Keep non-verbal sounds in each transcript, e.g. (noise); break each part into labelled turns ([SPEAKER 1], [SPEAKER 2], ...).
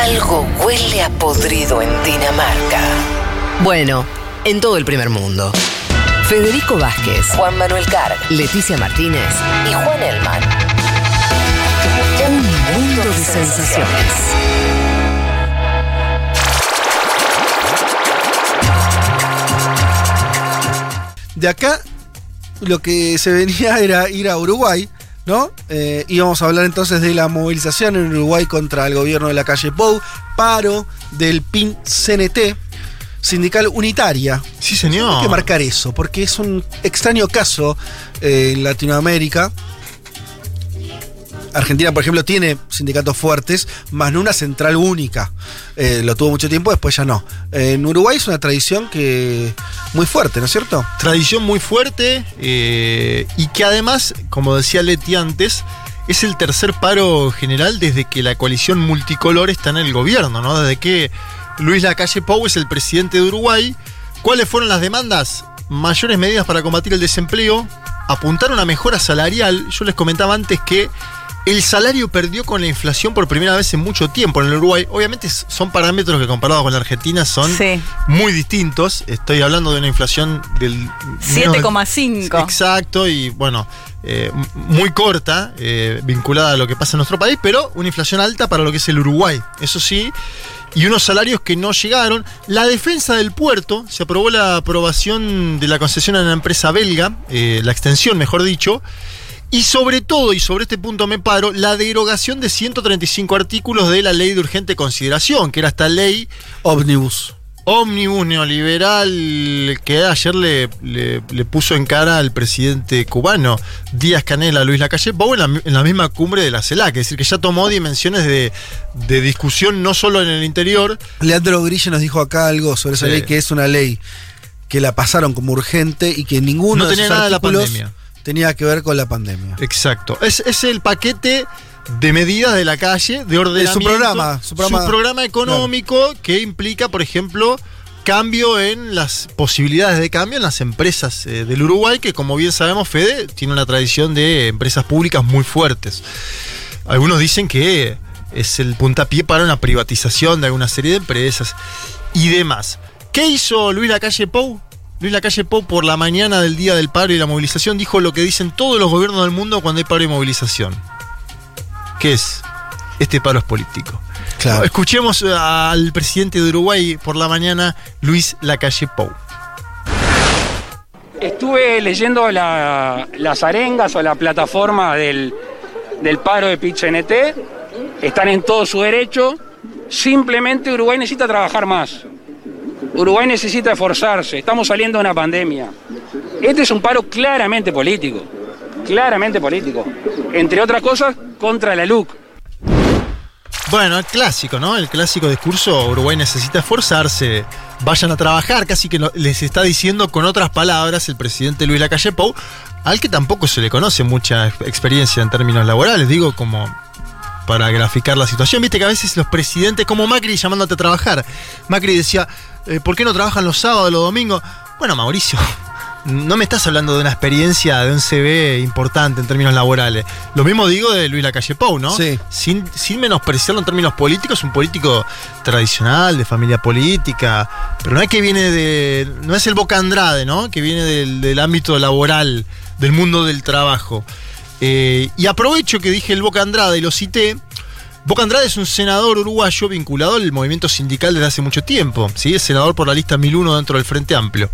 [SPEAKER 1] Algo huele a podrido en Dinamarca.
[SPEAKER 2] Bueno, en todo el primer mundo. Federico Vázquez,
[SPEAKER 1] Juan Manuel Carg
[SPEAKER 2] Leticia Martínez
[SPEAKER 1] y Juan Elman.
[SPEAKER 2] Un mundo de sensaciones.
[SPEAKER 3] De acá, lo que se venía era ir a Uruguay, ¿no? Eh, íbamos a hablar entonces de la movilización en Uruguay contra el gobierno de la calle Pou, paro del PIN-CNT, sindical unitaria.
[SPEAKER 4] Sí,
[SPEAKER 3] Hay
[SPEAKER 4] señor.
[SPEAKER 3] que marcar eso, porque es un extraño caso eh, en Latinoamérica. Argentina, por ejemplo, tiene sindicatos fuertes, más no una central única. Eh, lo tuvo mucho tiempo, después ya no. En Uruguay es una tradición que muy fuerte, ¿no es cierto?
[SPEAKER 4] Tradición muy fuerte eh, y que además, como decía Leti antes, es el tercer paro general desde que la coalición multicolor está en el gobierno, ¿no? Desde que Luis Lacalle Pou es el presidente de Uruguay. ¿Cuáles fueron las demandas? Mayores medidas para combatir el desempleo, apuntar a una mejora salarial. Yo les comentaba antes que el salario perdió con la inflación por primera vez en mucho tiempo en el Uruguay. Obviamente son parámetros que comparados con la Argentina son
[SPEAKER 5] Sí.
[SPEAKER 4] muy distintos. Estoy hablando de una inflación del... menos del-
[SPEAKER 5] 7,5.
[SPEAKER 4] Exacto, y bueno, eh, muy corta, eh, vinculada a lo que pasa en nuestro país, pero una inflación alta para lo que es el Uruguay, eso sí, y unos salarios que no llegaron. La defensa del puerto, se aprobó la aprobación de la concesión a una empresa belga, eh, la extensión, mejor dicho. Y sobre todo, y sobre este punto me paro, la derogación de 135 artículos de la ley de urgente consideración, que era esta ley
[SPEAKER 3] Omnibus.
[SPEAKER 4] ómnibus neoliberal que ayer le, le- le puso en cara al presidente cubano Díaz Canel a Luis Lacalle Pou en la, en la misma cumbre de la CELAC, es decir, que ya tomó dimensiones de, de discusión no solo en el interior,
[SPEAKER 3] Leandro Grille nos dijo acá algo sobre esa
[SPEAKER 4] Sí.
[SPEAKER 3] ley, que es una ley que la pasaron como urgente y que ninguno
[SPEAKER 4] No
[SPEAKER 3] de
[SPEAKER 4] tenía nada de la pandemia.
[SPEAKER 3] Tenía que ver con la pandemia.
[SPEAKER 4] Exacto. Es, es el paquete de medidas de la calle, de ordenamiento.
[SPEAKER 3] programa, su programa-
[SPEAKER 4] económico que implica, por ejemplo, cambio en las posibilidades de cambio en las empresas eh, del Uruguay, que como bien sabemos, Fede tiene una tradición de empresas públicas muy fuertes. Algunos dicen que es el puntapié para una privatización de alguna serie de empresas y demás. ¿Qué hizo Luis Lacalle Pou? Luis Lacalle Pou por la mañana del día del paro y la movilización dijo lo que dicen todos los gobiernos del mundo cuando hay paro y movilización. ¿Qué es? Este paro es político.
[SPEAKER 3] Claro.
[SPEAKER 4] Escuchemos eh, al presidente de Uruguay por la mañana, Luis Lacalle Pou.
[SPEAKER 6] Estuve leyendo la- las arengas o la plataforma del, del paro de PIT-CNT. Están en todo su derecho. Simplemente Uruguay necesita trabajar más. Uruguay necesita esforzarse. Estamos saliendo de una pandemia. Este es un paro claramente político. Claramente político. Entre otras cosas, contra la LUC.
[SPEAKER 4] Bueno, el clásico, ¿no? El clásico discurso, Uruguay necesita esforzarse, vayan a trabajar, casi que les está diciendo con otras palabras el presidente Luis Lacalle Pou, al que tampoco se le conoce mucha ex- experiencia en términos laborales, digo como para graficar la situación. Viste que a veces los presidentes, como Macri llamándote a trabajar, Macri decía, eh, ¿por qué no trabajan los sábados, los domingos? Bueno, Mauricio, (laughs) no me estás hablando de una experiencia, de un CV importante en términos laborales. Lo mismo digo de Luis Lacalle Pou, ¿no?
[SPEAKER 3] Sí.
[SPEAKER 4] Sin, sin menospreciarlo en términos políticos, un político tradicional, de familia política, pero no es que viene de. no es el Boca Andrade, ¿no? Que viene del, del ámbito laboral, del mundo del trabajo. Eh, y aprovecho que dije el Boca Andrade y lo cité. Boca Andrade es un senador uruguayo vinculado al movimiento sindical desde hace mucho tiempo, ¿sí? Es senador por la lista 1001 dentro del Frente Amplio.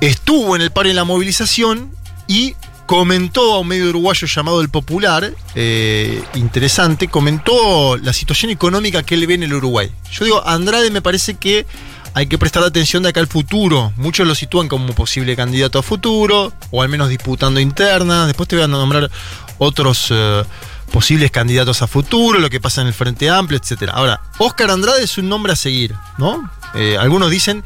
[SPEAKER 4] Estuvo en el paro en la movilización y comentó a un medio uruguayo llamado El Popular, eh, interesante, comentó la situación económica que él ve en el Uruguay. Yo digo, Andrade me parece que hay que prestar atención de acá al futuro. Muchos lo sitúan como posible candidato a futuro, o al menos disputando internas. Después te voy a nombrar otros eh, posibles candidatos a futuro, lo que pasa en el Frente Amplio, etc. Ahora, Oscar Andrade es un nombre a seguir, ¿no? Eh, algunos dicen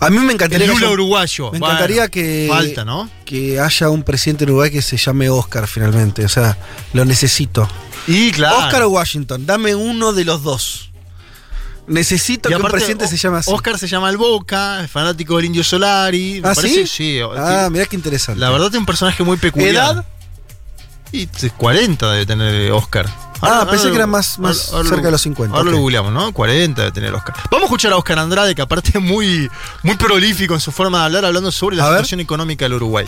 [SPEAKER 3] A mí me
[SPEAKER 4] el
[SPEAKER 3] encantaría, que
[SPEAKER 4] Lula
[SPEAKER 3] haya,
[SPEAKER 4] uruguayo.
[SPEAKER 3] me
[SPEAKER 4] Bueno,
[SPEAKER 3] encantaría que,
[SPEAKER 4] Falta, ¿no?
[SPEAKER 3] que haya un presidente en Uruguay que se llame Oscar finalmente. O sea, lo necesito.
[SPEAKER 4] Y claro.
[SPEAKER 3] Oscar o Washington, dame uno de los dos. Necesito
[SPEAKER 4] Y
[SPEAKER 3] que un presidente
[SPEAKER 4] O-
[SPEAKER 3] se llame así.
[SPEAKER 4] Oscar se llama el Boca, es fanático del Indio Solari. me
[SPEAKER 3] ¿Ah,
[SPEAKER 4] parece-
[SPEAKER 3] sí?
[SPEAKER 4] Sí.
[SPEAKER 3] Ah, mirá qué interesante.
[SPEAKER 4] la verdad es un personaje muy peculiar.
[SPEAKER 3] ¿Edad?
[SPEAKER 4] Y 40 debe tener Oscar.
[SPEAKER 3] Ah, pensé que era más- más cerca de los 50,
[SPEAKER 4] Ahora lo googleamos, ¿no? 40 debe tener Oscar. Vamos a escuchar a Oscar Andrade, que aparte es muy, muy prolífico en su forma de hablar, hablando sobre la
[SPEAKER 3] A ver.
[SPEAKER 4] situación económica del Uruguay.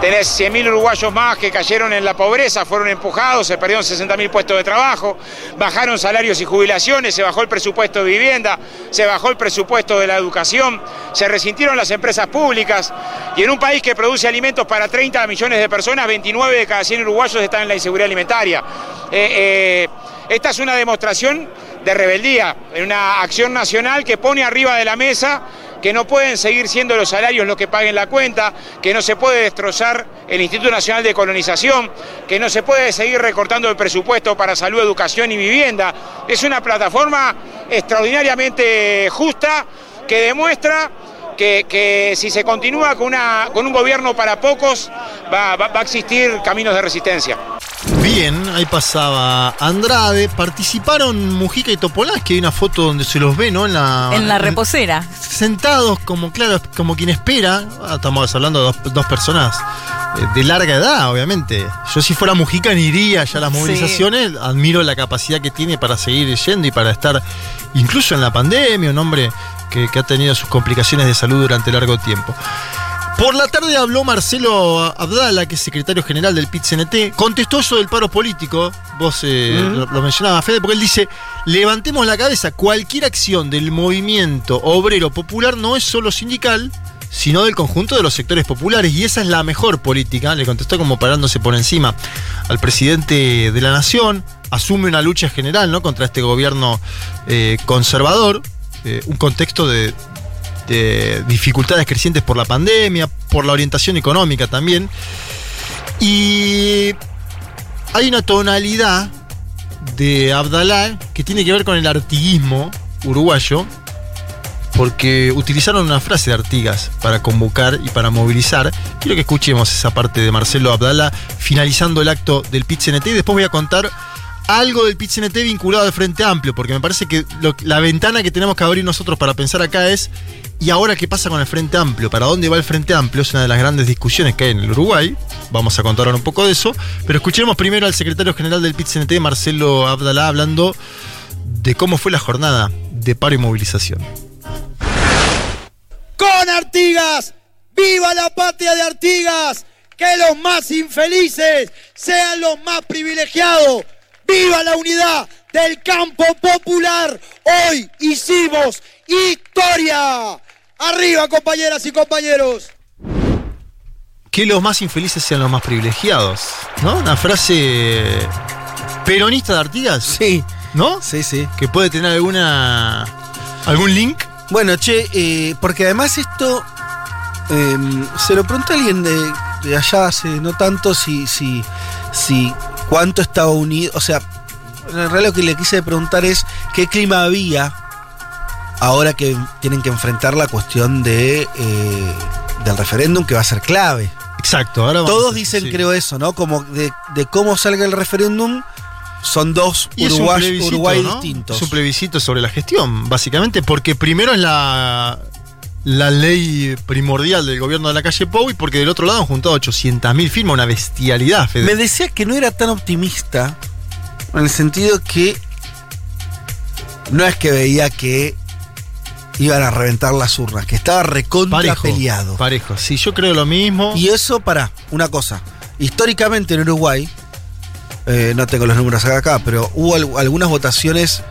[SPEAKER 5] Tenés 100.000 uruguayos más que cayeron en la pobreza, fueron empujados, se perdieron 60.000 puestos de trabajo, bajaron salarios y jubilaciones, se bajó el presupuesto de vivienda, se bajó el presupuesto de la educación, se resintieron las empresas públicas y en un país que produce alimentos para 30 millones de personas, 29 de cada 100 uruguayos están en la inseguridad alimentaria. Eh, eh, esta es una demostración de rebeldía, una acción nacional que pone arriba de la mesa que no pueden seguir siendo los salarios los que paguen la cuenta, que no se puede destrozar el Instituto Nacional de Colonización, que no se puede seguir recortando el presupuesto para salud, educación y vivienda. Es una plataforma extraordinariamente justa que demuestra que, que si se continúa con, una, con un gobierno para pocos, va, va- va a existir caminos de resistencia.
[SPEAKER 4] Bien, ahí pasaba Andrade. Participaron Mujica y Topolás, que hay una foto donde se los ve, ¿no? En la,
[SPEAKER 7] En la reposera.
[SPEAKER 4] Sentados como, claro, como quien espera. Ah, Estamos hablando de dos, dos personas eh, de larga edad, obviamente. Yo si fuera Mujica ni iría ya a las
[SPEAKER 7] Sí.
[SPEAKER 4] movilizaciones. Admiro la capacidad que tiene para seguir yendo y para estar incluso en la pandemia, un hombre que, que ha tenido sus complicaciones de salud durante largo tiempo. Por la tarde habló Marcelo Abdala, que es secretario general del PIT-CNT. Contestó eso del paro político. Vos eh, lo, lo mencionabas, Fede, porque él dice: levantemos la cabeza. Cualquier acción del movimiento obrero popular no es solo sindical, sino del conjunto de los sectores populares. Y esa es la mejor política. Le contestó como parándose por encima al presidente de la nación. Asume una lucha general ¿no? contra este gobierno eh, conservador. Eh, un contexto de, de dificultades crecientes por la pandemia, por la orientación económica también. Y hay una tonalidad de Abdalá que tiene que ver con el artiguismo uruguayo, porque utilizaron una frase de Artigas para convocar y para movilizar. Quiero que escuchemos esa parte de Marcelo Abdala finalizando el acto del PIT-CNT y después voy a contar algo del PIT-CNT vinculado al Frente Amplio, porque me parece que la ventana que tenemos que abrir nosotros para pensar acá es, ¿y ahora qué pasa con el Frente Amplio? ¿Para dónde va el Frente Amplio? Es una de las grandes discusiones que hay en el Uruguay. Vamos a contar ahora un poco de eso. Pero escuchemos primero al secretario general del PIT-CNT, Marcelo Abdalá, hablando de cómo fue la jornada de paro y movilización.
[SPEAKER 8] con Artigas. ¡Viva la patria de Artigas! Que los más infelices sean los más privilegiados. ¡Viva la unidad del campo popular! Hoy hicimos historia. Arriba, compañeras y compañeros.
[SPEAKER 4] Que los más infelices sean los más privilegiados. ¿No? Una frase peronista de Artigas.
[SPEAKER 3] Sí,
[SPEAKER 4] ¿No?
[SPEAKER 3] sí, sí.
[SPEAKER 4] Que puede tener alguna. algún link.
[SPEAKER 3] Bueno, che, eh, porque además esto eh, se lo pregunté a alguien de, de allá hace no tanto si, si, si cuánto estaba unido. O sea, en realidad lo que le quise preguntar es qué clima había ahora que tienen que enfrentar la cuestión de eh, del referéndum que va a ser clave.
[SPEAKER 4] Exacto. Ahora vamos
[SPEAKER 3] Todos
[SPEAKER 4] a-
[SPEAKER 3] dicen,
[SPEAKER 4] sí.
[SPEAKER 3] creo eso, ¿no? Como de, de cómo salga el referéndum, son dos Uruguay, Uruguay
[SPEAKER 4] ¿no?
[SPEAKER 3] distintos.
[SPEAKER 4] Es un plebiscito sobre la gestión, básicamente, porque primero es la, la ley primordial del gobierno de la calle Pou y porque del otro lado han juntado 800.000 firmas, una bestialidad, Fede.
[SPEAKER 3] Me decía que no era tan optimista en el sentido que no es que veía que iban a reventar las urnas, que estaba recontra
[SPEAKER 4] parejo,
[SPEAKER 3] peleado.
[SPEAKER 4] parejo. Sí, yo creo lo mismo.
[SPEAKER 3] Y eso, para, una cosa. Históricamente en Uruguay, eh, no tengo los números acá, acá, pero hubo al- algunas votaciones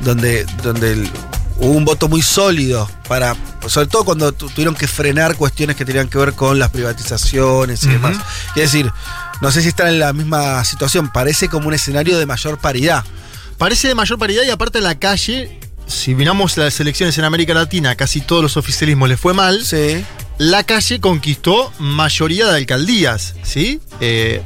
[SPEAKER 3] donde, donde el- hubo un voto muy sólido para, sobre todo cuando tu- tuvieron que frenar cuestiones que tenían que ver con las privatizaciones y demás. Es decir, no sé si están en la misma situación, parece como un escenario de mayor paridad.
[SPEAKER 4] Parece de mayor paridad y aparte en la calle, si miramos las elecciones en América Latina, casi todos los oficialismos les fue mal.
[SPEAKER 3] Sí.
[SPEAKER 4] La calle conquistó mayoría de alcaldías, ¿sí? Eh,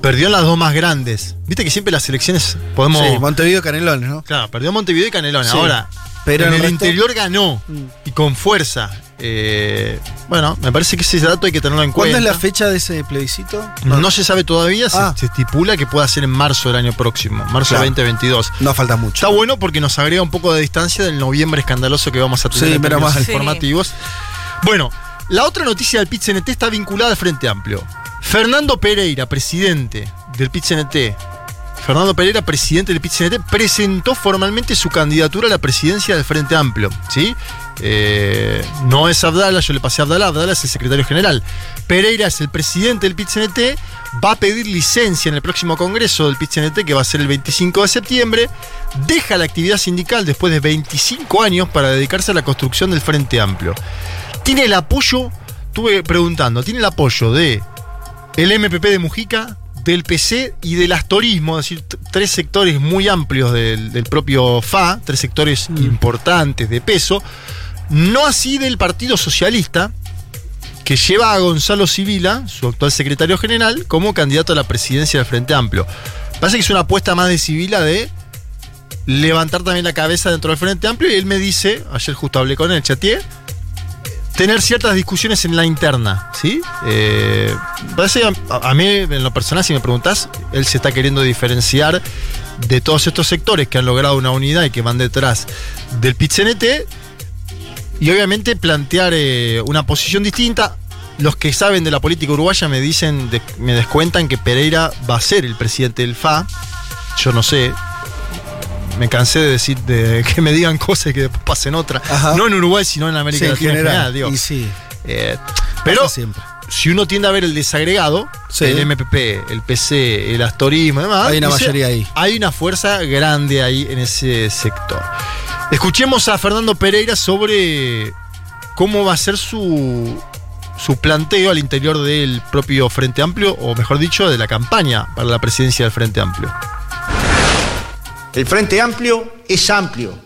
[SPEAKER 4] perdió en las dos más grandes. Viste que siempre las elecciones podemos...
[SPEAKER 3] Sí, Montevideo y Canelones, ¿no?
[SPEAKER 4] Claro, perdió Montevideo y Canelones.
[SPEAKER 3] Sí,
[SPEAKER 4] Ahora,
[SPEAKER 3] pero
[SPEAKER 4] en
[SPEAKER 3] el
[SPEAKER 4] el,
[SPEAKER 3] resto-
[SPEAKER 4] interior ganó
[SPEAKER 3] Mm.
[SPEAKER 4] y con fuerza. Eh, bueno, me parece que ese dato hay que tenerlo en
[SPEAKER 3] ¿Cuándo
[SPEAKER 4] cuenta.
[SPEAKER 3] es la fecha de ese plebiscito?
[SPEAKER 4] No, se sabe todavía, se-
[SPEAKER 3] Ah.
[SPEAKER 4] se, estipula que pueda ser en marzo del año próximo, marzo
[SPEAKER 3] Claro.
[SPEAKER 4] de 2022.
[SPEAKER 3] No falta mucho.
[SPEAKER 4] Está bueno porque nos agrega un poco de distancia del noviembre escandaloso que vamos a tener
[SPEAKER 3] Sí,
[SPEAKER 4] en.
[SPEAKER 7] Sí.
[SPEAKER 4] informativos. Bueno, la otra noticia del PIT-CNT está vinculada al Frente Amplio. Fernando Pereira, presidente del PIT-CNT, Fernando Pereira, presidente del PIT-CNT, presentó formalmente su candidatura a la presidencia del Frente Amplio. ¿sí? Eh, no es Abdala, yo le pasé a Abdala, Abdala es el secretario general. Pereira es el presidente del PIT-CNT, va a pedir licencia en el próximo congreso del PIT-CNT, que va a ser el 25 de septiembre, deja la actividad sindical después de 25 años para dedicarse a la construcción del Frente Amplio. Tiene el apoyo, estuve preguntando, tiene el apoyo de el MPP de Mujica, del PC y del astorismo, es decir, tres sectores muy amplios del, del propio FA, tres sectores importantes de peso, no así del Partido Socialista, que lleva a Gonzalo Sibila, su actual secretario general, como candidato a la presidencia del Frente Amplio. Parece que es una apuesta más de Sibila de levantar también la cabeza dentro del Frente Amplio y él me dice, ayer justo hablé con él, chateé, tener ciertas discusiones en la interna, ¿sí? Eh, parece, a, mí, en lo personal, si me preguntás, él se está queriendo diferenciar de todos estos sectores que han logrado una unidad y que van detrás del PIT-CNT y obviamente plantear eh, una posición distinta. Los que saben de la política uruguaya me dicen, me descuentan que Pereira va a ser el presidente del FA. Yo no sé. Me cansé de decir de (laughs) que me digan cosas y que después pasen otras.
[SPEAKER 3] Ajá.
[SPEAKER 4] No en Uruguay, sino en América
[SPEAKER 3] Sí,
[SPEAKER 4] Latina en
[SPEAKER 3] general.
[SPEAKER 4] general, digo.
[SPEAKER 3] Y sí,
[SPEAKER 4] Eh, pero
[SPEAKER 3] siempre.
[SPEAKER 4] si uno tiende a ver el desagregado,
[SPEAKER 3] Sí.
[SPEAKER 4] el MPP, el PC, el astorismo demás,
[SPEAKER 3] Hay una
[SPEAKER 4] dice,
[SPEAKER 3] mayoría ahí.
[SPEAKER 4] Hay una fuerza grande ahí en ese sector. Escuchemos a Fernando Pereira sobre cómo va a ser su, su planteo al interior del propio Frente Amplio, o mejor dicho, de la campaña para la presidencia del Frente Amplio.
[SPEAKER 7] El Frente Amplio es amplio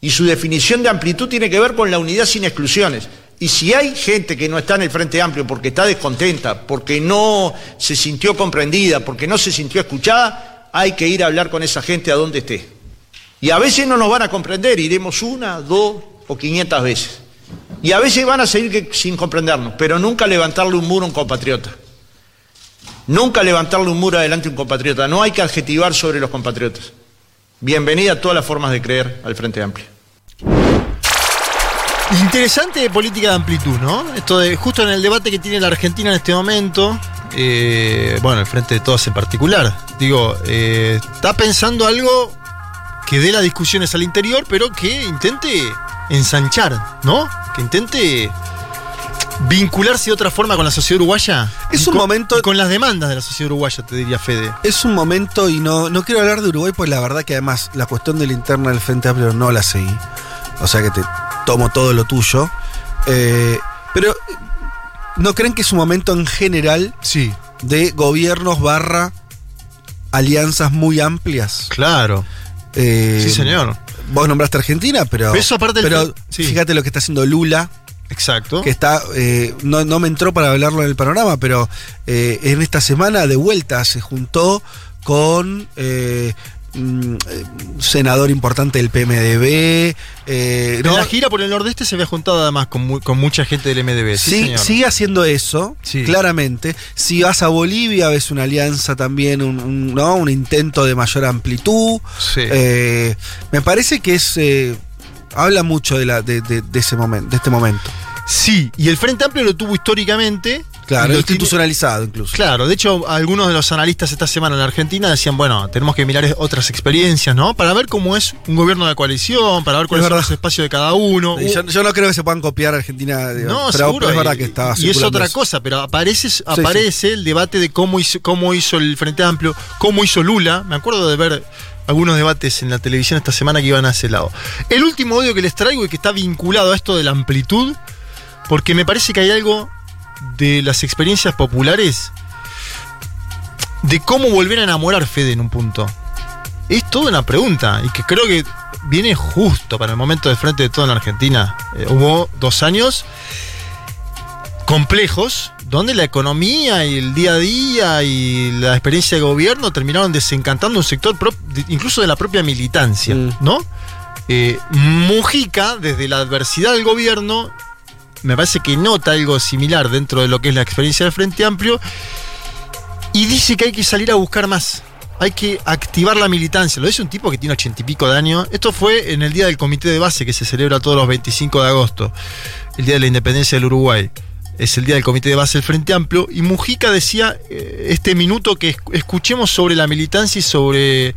[SPEAKER 7] y su definición de amplitud tiene que ver con la unidad sin exclusiones. Y si hay gente que no está en el Frente Amplio porque está descontenta, porque no se sintió comprendida, porque no se sintió escuchada, hay que ir a hablar con esa gente a donde esté. Y a veces no nos van a comprender, iremos una, dos o quinientas veces. Y a veces van a seguir sin comprendernos, pero nunca levantarle un muro a un compatriota. Nunca levantarle un muro adelante a un compatriota. No hay que adjetivar sobre los compatriotas. Bienvenida a todas las formas de creer al Frente Amplio.
[SPEAKER 4] Interesante política de amplitud, ¿no? Esto de justo en el debate que tiene la Argentina en este momento, eh, bueno, el frente de todos en particular, digo, eh, está pensando algo que dé las discusiones al interior, pero que intente ensanchar, ¿no? Que intente vincularse de otra forma con la sociedad uruguaya.
[SPEAKER 3] Es un
[SPEAKER 4] con-
[SPEAKER 3] momento-
[SPEAKER 4] y con las demandas de la sociedad uruguaya, te diría Fede.
[SPEAKER 3] Es un momento, y no, no quiero hablar de Uruguay, pues la verdad que además la cuestión de la interna del Frente Amplio no la seguí. O sea que te tomo todo lo tuyo. Eh, pero, ¿no creen que es un momento en general
[SPEAKER 4] Sí,
[SPEAKER 3] de gobiernos barra alianzas muy amplias?
[SPEAKER 4] claro.
[SPEAKER 3] Eh,
[SPEAKER 4] Sí, señor.
[SPEAKER 3] Vos nombraste Argentina, pero.
[SPEAKER 4] Pero eso aparte del
[SPEAKER 3] pero
[SPEAKER 4] sí.
[SPEAKER 3] fíjate lo que está haciendo Lula,
[SPEAKER 4] Exacto.
[SPEAKER 3] que está. eh, no, no me entró para hablarlo en el panorama, pero eh, en esta semana de vuelta se juntó con. eh, mm, eh, un senador importante del PMDB. eh,
[SPEAKER 4] En
[SPEAKER 3] ¿no?
[SPEAKER 4] la gira por el nordeste se había juntado además con, mu- con mucha gente del MDB. Sí,
[SPEAKER 3] Sí,
[SPEAKER 4] señor.
[SPEAKER 3] sigue haciendo eso,
[SPEAKER 4] Sí.
[SPEAKER 3] claramente. Si vas a Bolivia, ves una alianza también, un, un- ¿no? un intento de mayor amplitud.
[SPEAKER 4] Sí.
[SPEAKER 3] Eh, me parece que es. eh, habla mucho de, la, de, de- de ese momento, de este momento.
[SPEAKER 4] Sí, y el Frente Amplio lo tuvo históricamente.
[SPEAKER 3] Claro, institucionalizado incluso.
[SPEAKER 4] claro, de hecho, algunos de los analistas esta semana en la Argentina decían, bueno, tenemos que mirar otras experiencias, ¿no? Para ver cómo es un gobierno de coalición, para ver cuáles
[SPEAKER 3] Es
[SPEAKER 4] son los espacios de cada uno.
[SPEAKER 3] Y Yo, yo no creo que se puedan copiar a Argentina, digo,
[SPEAKER 4] No,
[SPEAKER 3] pero
[SPEAKER 4] seguro.
[SPEAKER 3] es verdad que estaba
[SPEAKER 4] Y es otra
[SPEAKER 3] eso.
[SPEAKER 4] cosa, pero aparece, aparece el debate de cómo hizo, cómo hizo el Frente Amplio, cómo hizo Lula. Me acuerdo de ver algunos debates en la televisión esta semana que iban a ese lado. El último audio que les traigo y que está vinculado a esto de la amplitud, porque me parece que hay algo de las experiencias populares de cómo volver a enamorar Fede en un punto. Es toda una pregunta y que creo que viene justo para el momento de frente de todo en la Argentina. Eh, hubo dos años complejos donde la economía y el día a día y la experiencia de gobierno terminaron desencantando un sector incluso de la propia militancia,
[SPEAKER 3] Mm.
[SPEAKER 4] ¿no? Eh, Mujica, desde la adversidad del gobierno, me parece que nota algo similar dentro de lo que es la experiencia del Frente Amplio y dice que hay que salir a buscar más. Hay que activar la militancia. Lo dice un tipo que tiene ochenta y pico de años. Esto fue en el día del comité de base que se celebra todos los 25 de agosto, el día de la independencia del Uruguay. es el día del comité de base del Frente Amplio, y Mujica decía eh, este minuto que esc- escuchemos sobre la militancia y sobre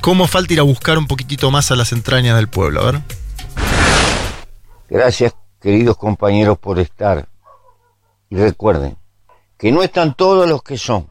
[SPEAKER 4] cómo falta ir a buscar un poquitito más a las entrañas del pueblo. A ver.
[SPEAKER 9] Gracias, queridos compañeros, por estar. Y recuerden que no están todos los que son,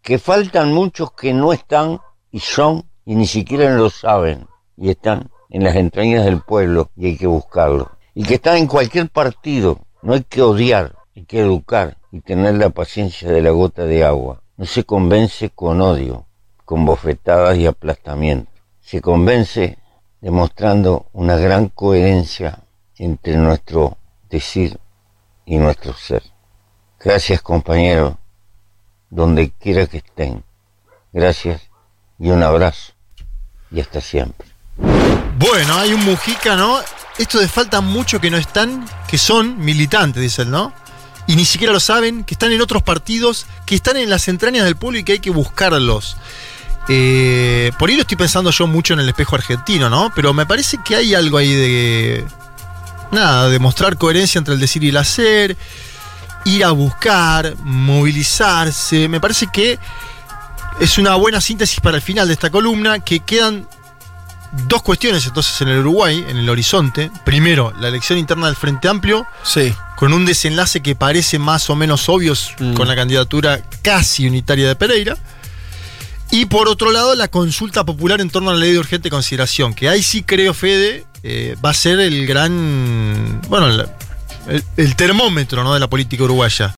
[SPEAKER 9] que faltan muchos que no están y son y ni siquiera lo saben y están en las entrañas del pueblo y hay que buscarlo. Y que están en cualquier partido, no hay que odiar, hay que educar y tener la paciencia de la gota de agua. No se convence con odio, con bofetadas y aplastamiento. Se convence demostrando una gran coherencia entre nuestro decir y nuestro ser. Gracias compañeros, donde quiera que estén. Gracias y un abrazo. Y hasta siempre.
[SPEAKER 4] Bueno, hay un Mujica, ¿no? Esto de falta mucho que no están, que son militantes, dice él, ¿no? Y ni siquiera lo saben, que están en otros partidos, que están en las entrañas del pueblo y que hay que buscarlos. Eh, por ahí lo estoy pensando yo mucho en el espejo argentino, ¿no? Pero me parece que hay algo ahí de. Nada, de mostrar coherencia entre el decir y el hacer, ir a buscar, movilizarse. Me parece que es una buena síntesis para el final de esta columna, que quedan dos cuestiones entonces en el Uruguay, en el horizonte. Primero, la elección interna del Frente Amplio,
[SPEAKER 3] Sí.
[SPEAKER 4] con un desenlace que parece más o menos obvio
[SPEAKER 3] Mm.
[SPEAKER 4] con la candidatura casi unitaria de Pereira. Y por otro lado, la consulta popular en torno a la ley de urgente consideración, que ahí sí creo, Fede, eh, va a ser el gran. Bueno, el, el termómetro ¿no? de la política uruguaya.